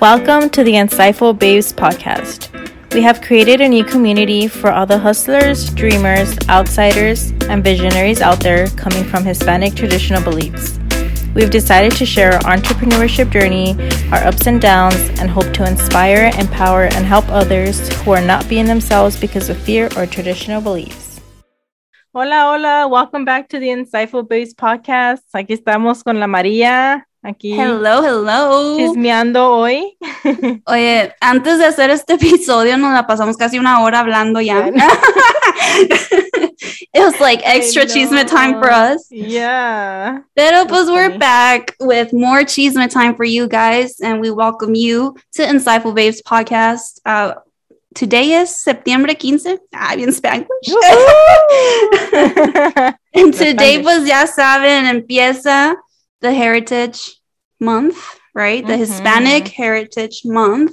Welcome to the Insightful Babes podcast. We have created a new community for all the hustlers, dreamers, outsiders, and visionaries out there coming from Hispanic traditional beliefs. We've decided to share our entrepreneurship journey, our ups and downs, and hope to inspire, empower, and help others who are not being themselves because of fear or traditional beliefs. Hola, hola. Welcome back to the Insightful Babes podcast. Aquí estamos con la María. Aquí. Hello, hello. Chismeando hoy. Oye, antes de hacer este episodio nos la pasamos casi una hora hablando ya. it was like extra chisme time for us. Yeah. Pero pues we're back with more chisme time for you guys and we welcome you to Insightful Babes podcast. Uh, today is Septiembre 15. Ah, bien Spanglish. and today pues ya saben, empieza the Heritage Month, right? The mm-hmm. Hispanic Heritage Month.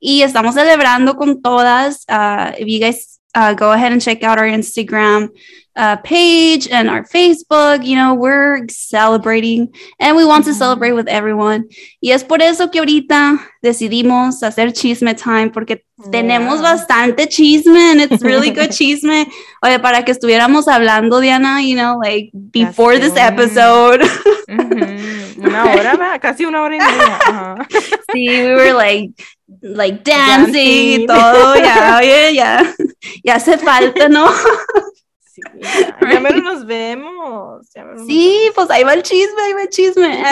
Y estamos celebrando con todas. Uh, if you guys uh, go ahead and check out our Instagram uh, page and our Facebook, you know, we're celebrating and we want mm-hmm. to celebrate with everyone. Y es por eso que ahorita decidimos hacer chisme time porque yeah. tenemos bastante chisme and it's really good chisme. Oye, para que estuviéramos hablando, Diana, you know, like before this episode. Mm-hmm. Una hora, casi una hora y media. Uh-huh. sí, we were like, like dancing, dancing. y todo, ya, oye, ya, ya hace falta, ¿no? Sí, ya, ya menos nos vemos. Ya menos sí, nos... pues ahí va el chisme, ahí va el chisme.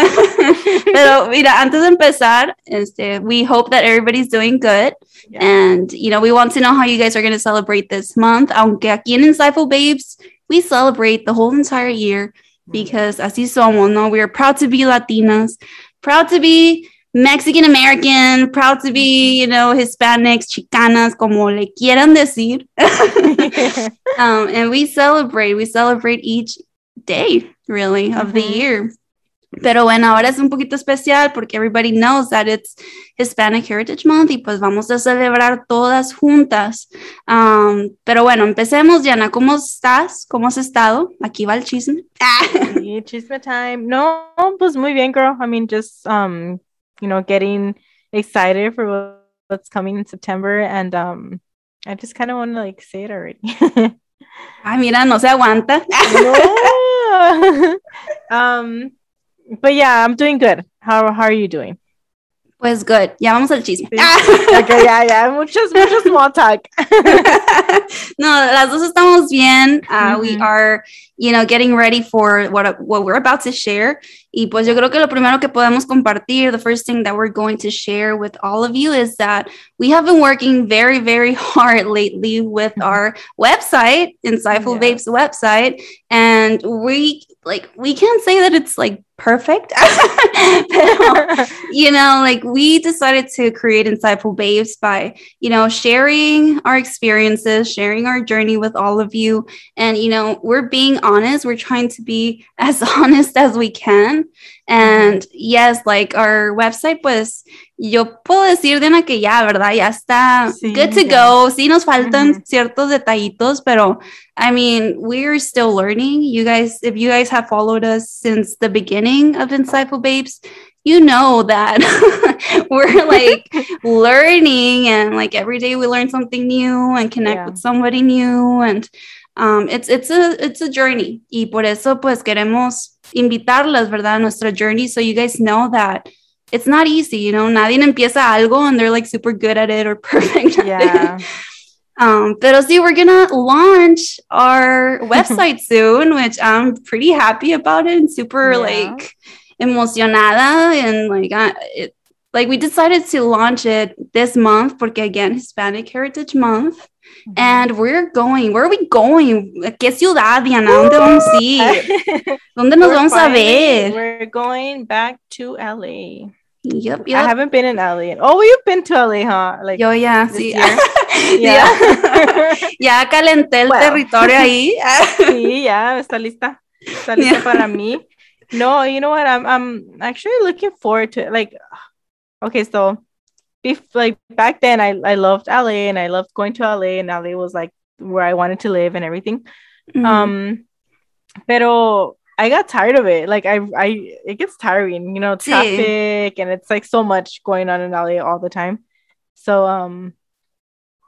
Pero mira, antes de empezar, este, we hope that everybody's doing good. Yeah. And, you know, we want to know how you guys are going to celebrate this month. Aunque aquí en Insightful Babes, we celebrate the whole entire year. Because así somos, ¿no? We are proud to be Latinas, proud to be Mexican American, proud to be, you know, Hispanics, Chicanas, como le quieran decir. um, and we celebrate, we celebrate each day, really, of mm-hmm. the year. Pero bueno, ahora es un poquito especial porque everybody knows that it's Hispanic Heritage Month y pues vamos a celebrar todas juntas. Um, pero bueno, empecemos, Diana. ¿Cómo estás? ¿Cómo has estado? Aquí va el chisme. sí, chisme time. No, pues muy bien, girl. I mean, just um, you know, getting excited for what's coming in September. And um, I just kind of want to like say it already. Ay, mira, no se aguanta. no. um, but yeah, I'm doing good. How how are you doing? Pues good. Ya vamos al chisme. okay, ya, ya. Muchos, muchos small talk. no, las dos estamos bien. Uh, mm-hmm. We are, you know, getting ready for what, what we're about to share. Y pues yo creo que lo primero que podemos compartir, the first thing that we're going to share with all of you is that we have been working very, very hard lately with mm-hmm. our website, Insightful yeah. Babes website. And we, like, we can't say that it's like perfect. you know, like we decided to create Insightful Babes by, you know, sharing our experiences, sharing our journey with all of you. And, you know, we're being honest. We're trying to be as honest as we can. And yes, like our website, pues yo puedo decir, Diana, que ya, ¿verdad? Ya está sí, good to ya. go. Sí, nos faltan mm-hmm. ciertos detallitos, pero I mean, we're still learning. You guys, if you guys have followed us since the beginning of Insightful Babes, you know that we're like learning and like every day we learn something new and connect yeah. with somebody new and um, it's it's a it's a journey. Y por eso pues queremos invitarlas verdad? A nuestra journey. So you guys know that it's not easy you know? Nadie empieza algo and they're like super good at it or perfect yeah. Um, pero sí, we're gonna launch our website soon, which I'm pretty happy about it and super yeah. like emocionada and like uh, it, like we decided to launch it this month porque again Hispanic Heritage Month mm-hmm. and we're going where are we going qué ciudad Diana dónde vamos a ir dónde nos vamos a ver we're going back to LA Yep, yep. I haven't been in LA. Oh, you've been to LA, huh? Like Yo, yeah, sí. yeah. ya calenté el well. territorio ahí. sí, ya, está lista. Está lista yeah. para mí. No, you know what? I'm I'm actually looking forward to it. Like, okay, so if like back then, I I loved LA and I loved going to LA, and LA was like where I wanted to live and everything. Mm-hmm. Um, pero I got tired of it. Like I, I, it gets tiring, you know, traffic, and it's like so much going on in LA all the time. So, um,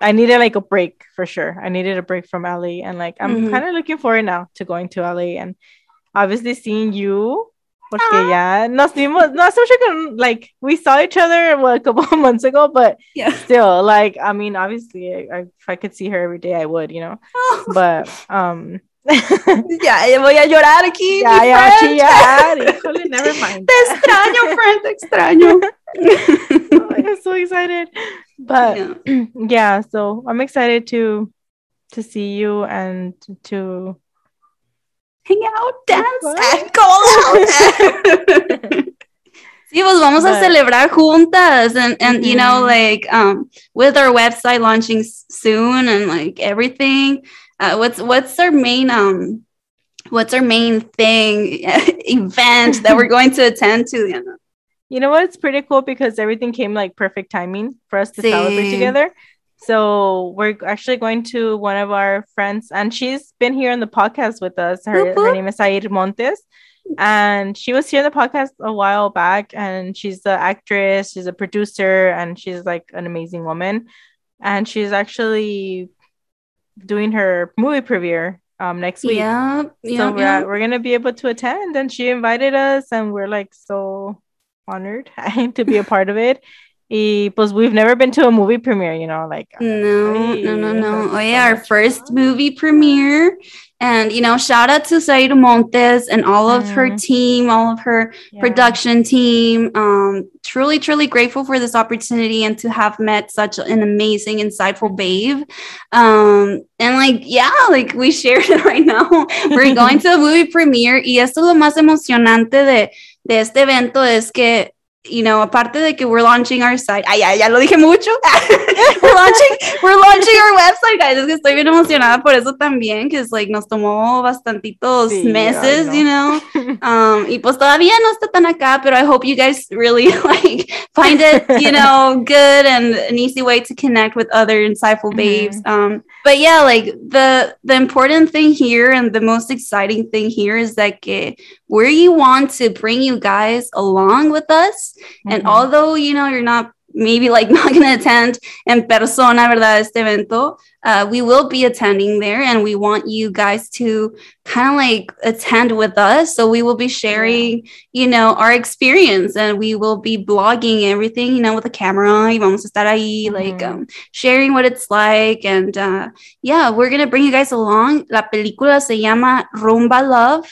I needed like a break for sure. I needed a break from LA, and like I'm mm-hmm. kind of looking forward now to going to LA and obviously seeing you. Porque ah. ya nos dimos, no hace mucho like, we saw each other well, a couple of months ago, but yeah. still, like, I mean, obviously, I, if I could see her every day, I would, you know. Oh. But, um, ya, voy a llorar aquí. Ya, ya, a chillar. Híjole, never mind. Te extraño, friend, te extraño. oh, I'm so excited. But yeah. yeah, so I'm excited to to see you and to hang out, dance, and go out. Sí, pues vamos but, a celebrar juntas and and mm-hmm. you know like um with our website launching soon and like everything uh, what's what's our main um what's our main thing event that we're going to attend to you know? you know what it's pretty cool because everything came like perfect timing for us to sí. celebrate together so we're actually going to one of our friends and she's been here on the podcast with us her, her name is Zaire Montes and she was here in the podcast a while back and she's the actress she's a producer and she's like an amazing woman and she's actually doing her movie premiere um next week. Yeah, yeah. So we're yeah. we're gonna be able to attend, and she invited us, and we're like so honored to be a part of it. Y pues we've never been to a movie premiere, you know, like no, no, no, no. Oh yeah, our first movie premiere, and you know, shout out to Zaire Montes and all of mm. her team, all of her yeah. production team. Um, truly, truly grateful for this opportunity and to have met such an amazing, insightful babe. Um, and like, yeah, like we shared it right now. We're going to a movie premiere, y esto es lo más emocionante de, de este evento es que you know, aparte de que we're launching our site, ay, ya, ya lo dije mucho, we're launching, we're launching our website, guys, es que estoy bien emocionada por eso también, que es like, nos tomó bastantitos sí, meses, you know, um, y pues todavía no está tan acá, pero I hope you guys really like find it, you know, good and an easy way to connect with other insightful babes. Mm-hmm. Um, but yeah, like the the important thing here and the most exciting thing here is that que where you want to bring you guys along with us. Mm-hmm. And although, you know, you're not maybe like not going to attend en persona, ¿verdad? Este evento, uh, we will be attending there and we want you guys to kind of like attend with us. So we will be sharing, yeah. you know, our experience and we will be blogging everything, you know, with a camera. Y vamos a estar ahí, mm-hmm. like um, sharing what it's like. And uh, yeah, we're going to bring you guys along. La película se llama Rumba Love.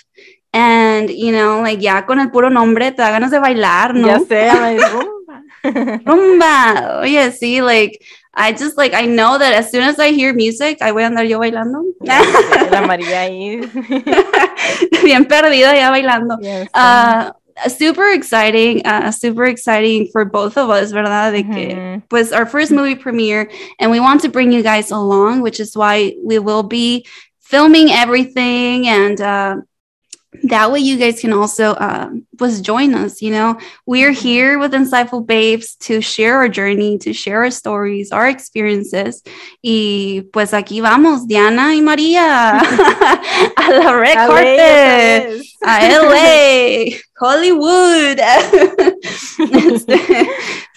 And, you know, like ya con el puro nombre te da ganas de bailar, ¿no? Ya sé, rumba. rumba. Oye, sí, like, I just, like, I know that as soon as I hear music, I voy a andar yo bailando. La María ahí. Bien perdida ya bailando. Yes, uh, super exciting, uh, super exciting for both of us, ¿verdad? De que, mm-hmm. pues, our first movie premiere, and we want to bring you guys along, which is why we will be filming everything and, uh, that way you guys can also uh, was join us you know? We're here with insightful babes to share our journey to share our stories our experiences. Y pues aquí vamos Diana y María a la red carpet. a LA Hollywood. Este,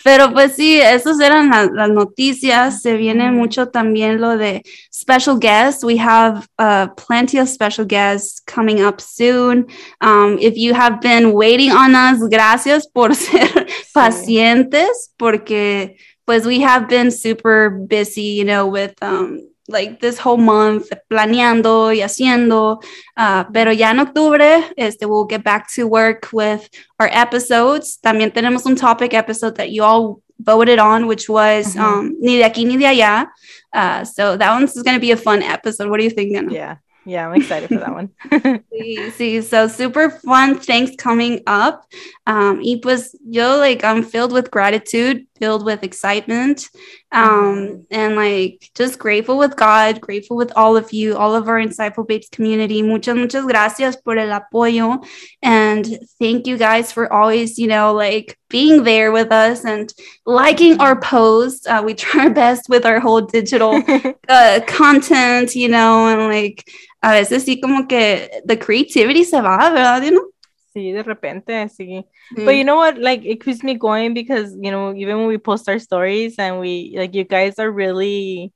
Pero pues sí, esas eran las, las noticias. Se viene mucho también lo de special guests. We have uh, plenty of special guests coming up soon. Um, if you have been waiting on us, gracias por ser pacientes, porque pues we have been super busy, you know, with um, like this whole month planeando y haciendo. Uh, pero ya en octubre, este, we'll get back to work with our episodes. También tenemos un topic episode that you all voted on, which was mm-hmm. um, Ni de aquí ni de allá. Uh, so that one's going to be a fun episode. What do you think, Nana? Yeah. Yeah, I'm excited for that one. see, see, so super fun things coming up. Um, y pues yo like I'm filled with gratitude filled with excitement um, and like just grateful with God, grateful with all of you, all of our Insightful Babes community. Muchas, muchas gracias por el apoyo. And thank you guys for always, you know, like being there with us and liking our posts. Uh, we try our best with our whole digital uh, content, you know, and like a veces sí como que the creativity se va, ¿verdad? You know? Sí, de repente, sí. Mm. But you know what? Like, it keeps me going because, you know, even when we post our stories and we, like, you guys are really,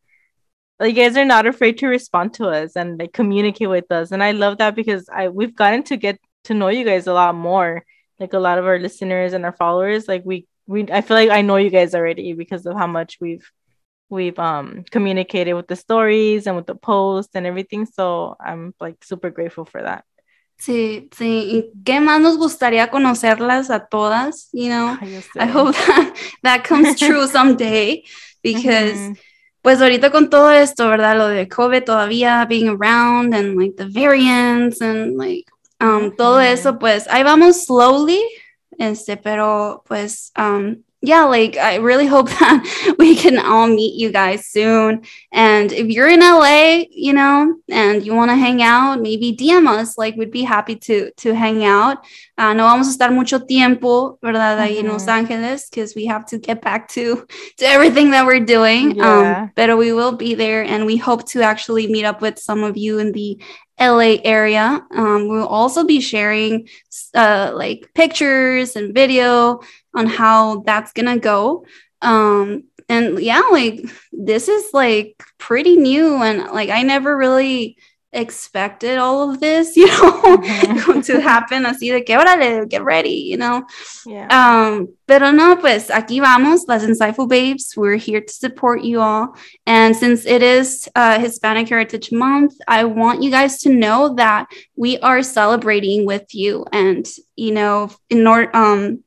like, you guys are not afraid to respond to us and, like, communicate with us. And I love that because I, we've gotten to get to know you guys a lot more. Like, a lot of our listeners and our followers, like, we, we, I feel like I know you guys already because of how much we've, we've, um, communicated with the stories and with the posts and everything. So I'm, like, super grateful for that. Sí, sí. ¿Y qué más nos gustaría conocerlas a todas? You know, I hope that, that comes true someday because, mm -hmm. pues ahorita con todo esto, ¿verdad? Lo de COVID todavía being around and like the variants and like um, todo eso, pues ahí vamos slowly, este, pero pues um, yeah, like I really hope that we can all meet you guys soon. And if you're in LA, you know, and you want to hang out, maybe DM us. Like we'd be happy to to hang out. Uh, no vamos a estar mucho tiempo, verdad, ahí mm-hmm. en Los Angeles, because we have to get back to to everything that we're doing. Yeah. Um, but we will be there, and we hope to actually meet up with some of you in the LA area. Um, we'll also be sharing uh, like pictures and video on how that's gonna go. Um, and yeah, like this is like pretty new, and like I never really expected all of this, you know, mm-hmm. to happen así de que órale, get ready, you know. Yeah. Um, pero no, pues aquí vamos, las Insightful Babes. We're here to support you all. And since it is uh, Hispanic Heritage Month, I want you guys to know that we are celebrating with you. And, you know, in order, um,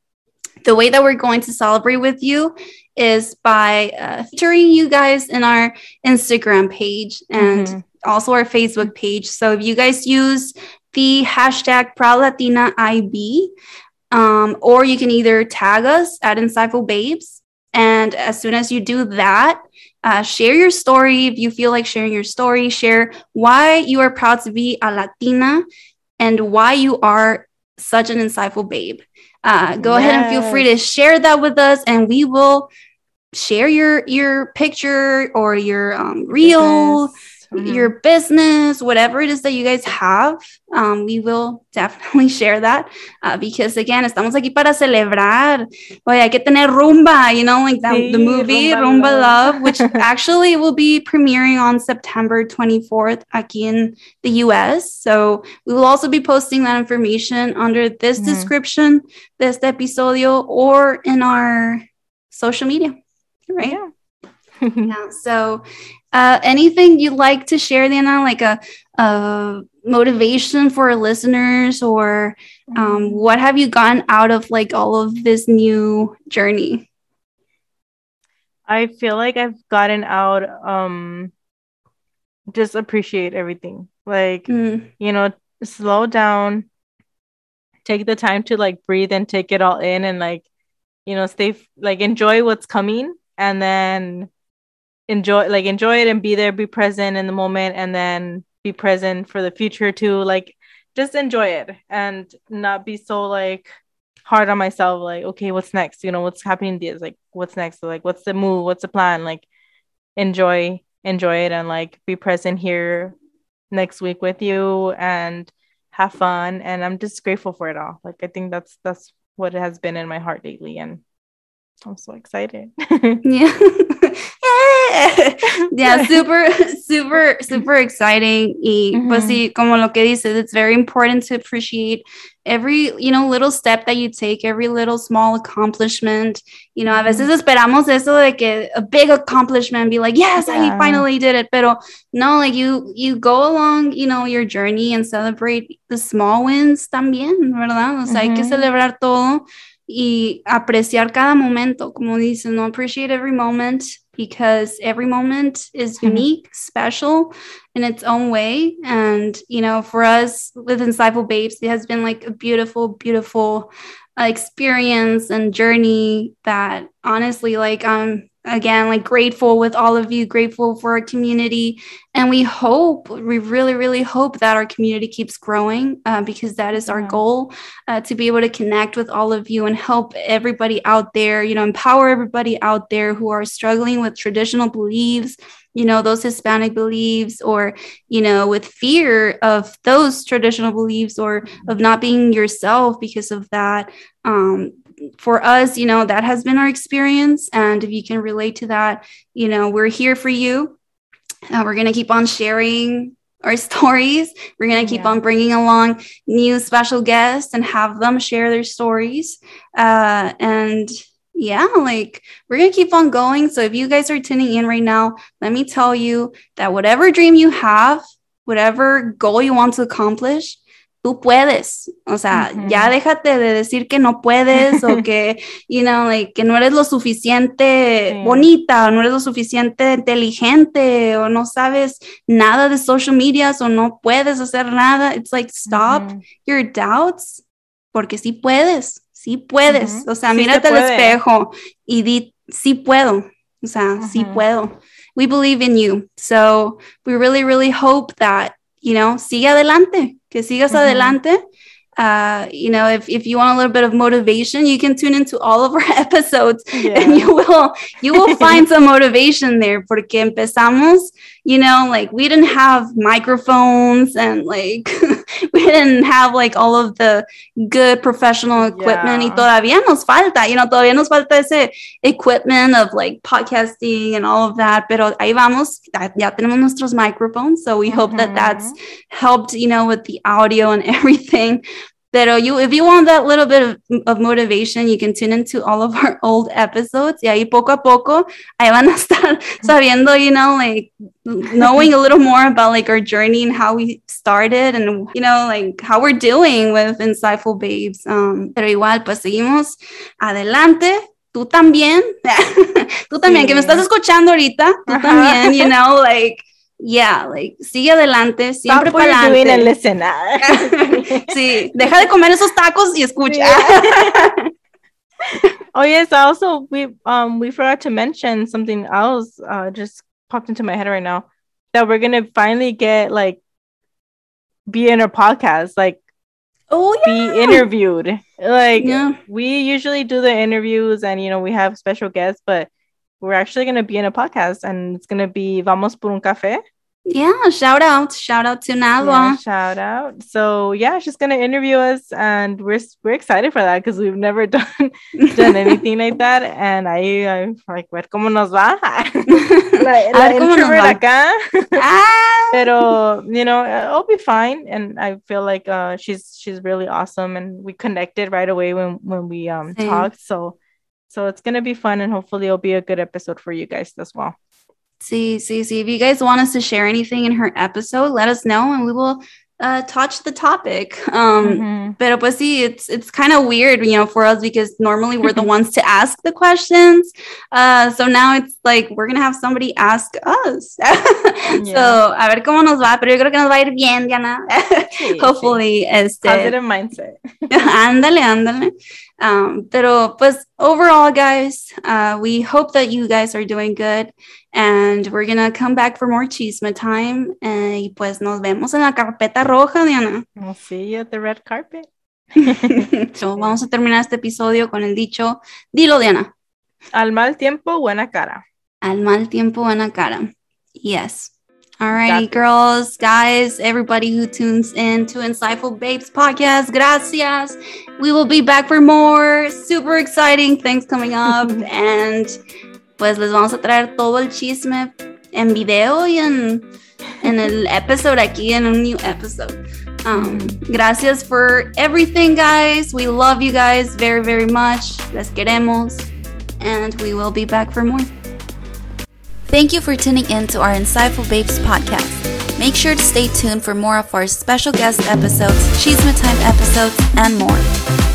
the way that we're going to celebrate with you is by uh, featuring you guys in our Instagram page and mm-hmm. also our Facebook page. So if you guys use the hashtag Proud Latina IB, um, or you can either tag us at Insightful Babes. And as soon as you do that, uh, share your story. If you feel like sharing your story, share why you are proud to be a Latina and why you are such an insightful babe. Uh, go yes. ahead and feel free to share that with us, and we will share your your picture or your um, reel mm-hmm. your business, whatever it is that you guys have, um, we will definitely share that uh, because again, estamos aquí para celebrar. Oye, hay que tener rumba, you know, like that, sí, the movie Rumba, rumba Love, Love which actually will be premiering on September 24th aquí in the US. So we will also be posting that information under this mm-hmm. description, this episodio, or in our social media, right? Yeah. yeah. So uh, anything you'd like to share, Diana, like a, a motivation for listeners, or um, mm-hmm. what have you gotten out of like all of this new journey? I feel like I've gotten out um just appreciate everything. Like, mm. you know, slow down, take the time to like breathe and take it all in and like, you know, stay like enjoy what's coming and then enjoy like enjoy it and be there be present in the moment and then be present for the future too. Like just enjoy it and not be so like hard on myself like okay what's next? You know what's happening this like what's next? Like what's the move? What's the plan? Like enjoy enjoy it and like be present here next week with you and have fun. And i'm just grateful for it all. Like i think that's that's what has been in my heart lately and i'm so excited. Yeah yeah, super, super, super exciting. Y mm-hmm. pues sí, como lo que dices, it's very important to appreciate every, you know, little step that you take, every little small accomplishment. You know, a veces esperamos eso de que a big accomplishment, be like, yes, yeah. I finally did it. Pero no, like you, you go along, you know, your journey and celebrate the small wins también, ¿verdad? O sea, mm-hmm. hay que mm-hmm. celebrar todo y apreciar cada momento, como dices, no appreciate every moment because every moment is mm-hmm. unique, special in its own way. And, you know, for us with Insightful Babes, it has been like a beautiful, beautiful uh, experience and journey that honestly, like, I'm again like grateful with all of you grateful for our community. And we hope we really really hope that our community keeps growing uh, because that is our goal uh, to be able to connect with all of you and help everybody out there you know empower everybody out there who are struggling with traditional beliefs you know those hispanic beliefs or you know with fear of those traditional beliefs or of not being yourself because of that. Um, for us, you know, that has been our experience. And if you can relate to that, you know, we're here for you. Uh, we're going to keep on sharing our stories. We're going to keep yeah. on bringing along new special guests and have them share their stories. Uh, and yeah, like we're going to keep on going. So if you guys are tuning in right now, let me tell you that whatever dream you have, whatever goal you want to accomplish, tú puedes, o sea, uh -huh. ya déjate de decir que no puedes o que, you know, like, que no eres lo suficiente sí. bonita, o no eres lo suficiente inteligente, o no sabes nada de social medias, o no puedes hacer nada. It's like, stop uh -huh. your doubts, porque sí puedes, sí puedes. Uh -huh. O sea, sí mírate al espejo y di, sí puedo, o sea, sí puedo. We believe in you. So we really, really hope that, you know, sigue adelante que sigas mm-hmm. adelante. Uh, you know, if, if you want a little bit of motivation, you can tune into all of our episodes yeah. and you will you will find some motivation there porque empezamos you know, like we didn't have microphones and like we didn't have like all of the good professional equipment yeah. y todavía nos falta, you know, todavía nos falta ese equipment of like podcasting and all of that, pero ahí vamos, ya tenemos nuestros microphones, so we mm-hmm. hope that that's helped, you know, with the audio and everything. Pero you, if you want that little bit of, of, motivation, you can tune into all of our old episodes. Y ahí poco a poco, ahí van a estar sabiendo, you know, like knowing a little more about like our journey and how we started and, you know, like how we're doing with Insightful Babes. Um, pero igual, pues seguimos adelante. Tú también, tú también, sí. que me estás escuchando ahorita, tú Ajá. también, you know, like yeah, like, sigue adelante, siempre para adelante. sí, deja de comer esos tacos y escucha. oh yes, also we um we forgot to mention something else. Uh, just popped into my head right now that we're gonna finally get like be in our podcast, like oh yeah. be interviewed. Like yeah. we usually do the interviews and you know we have special guests, but we're actually going to be in a podcast and it's going to be Vamos por un café. Yeah, shout out. Shout out to Nalwa. Yeah, shout out. So yeah, she's gonna interview us and we're we're excited for that because we've never done done anything like that. And I I'm like, ver cómo nos va. la, la introvert acá. ah. Pero you know, it'll be fine. And I feel like uh she's she's really awesome and we connected right away when when we um talked. So so it's going to be fun and hopefully it'll be a good episode for you guys as well. See, see, see. If you guys want us to share anything in her episode, let us know and we will uh, touch the topic. Um, mm-hmm. But pues sí, it's it's kind of weird, you know, for us because normally we're the ones to ask the questions. Uh, so now it's like we're gonna have somebody ask us. yeah. So a ver cómo nos va, pero yo creo que nos va a ir bien, Diana. Sí, Hopefully, sí. este. Positive mindset. ándale, ándale. Um, pero pues overall, guys, uh, we hope that you guys are doing good. And we're gonna come back for more chisme time. Uh, y pues nos vemos en la carpeta roja, Diana. We'll see you at the red carpet. so, vamos a terminar este episodio con el dicho, dilo, Diana. Al mal tiempo, buena cara. Al mal tiempo, buena cara. Yes. All right, girls, guys, everybody who tunes in to Insightful Babes podcast, gracias. We will be back for more super exciting things coming up. and pues les vamos a traer todo el chisme en video y en, en el episode aquí en un new episode. Um, gracias for everything, guys. We love you guys very, very much. Les queremos. And we will be back for more. Thank you for tuning in to our Insightful Babes podcast. Make sure to stay tuned for more of our special guest episodes, Chisme Time episodes, and more.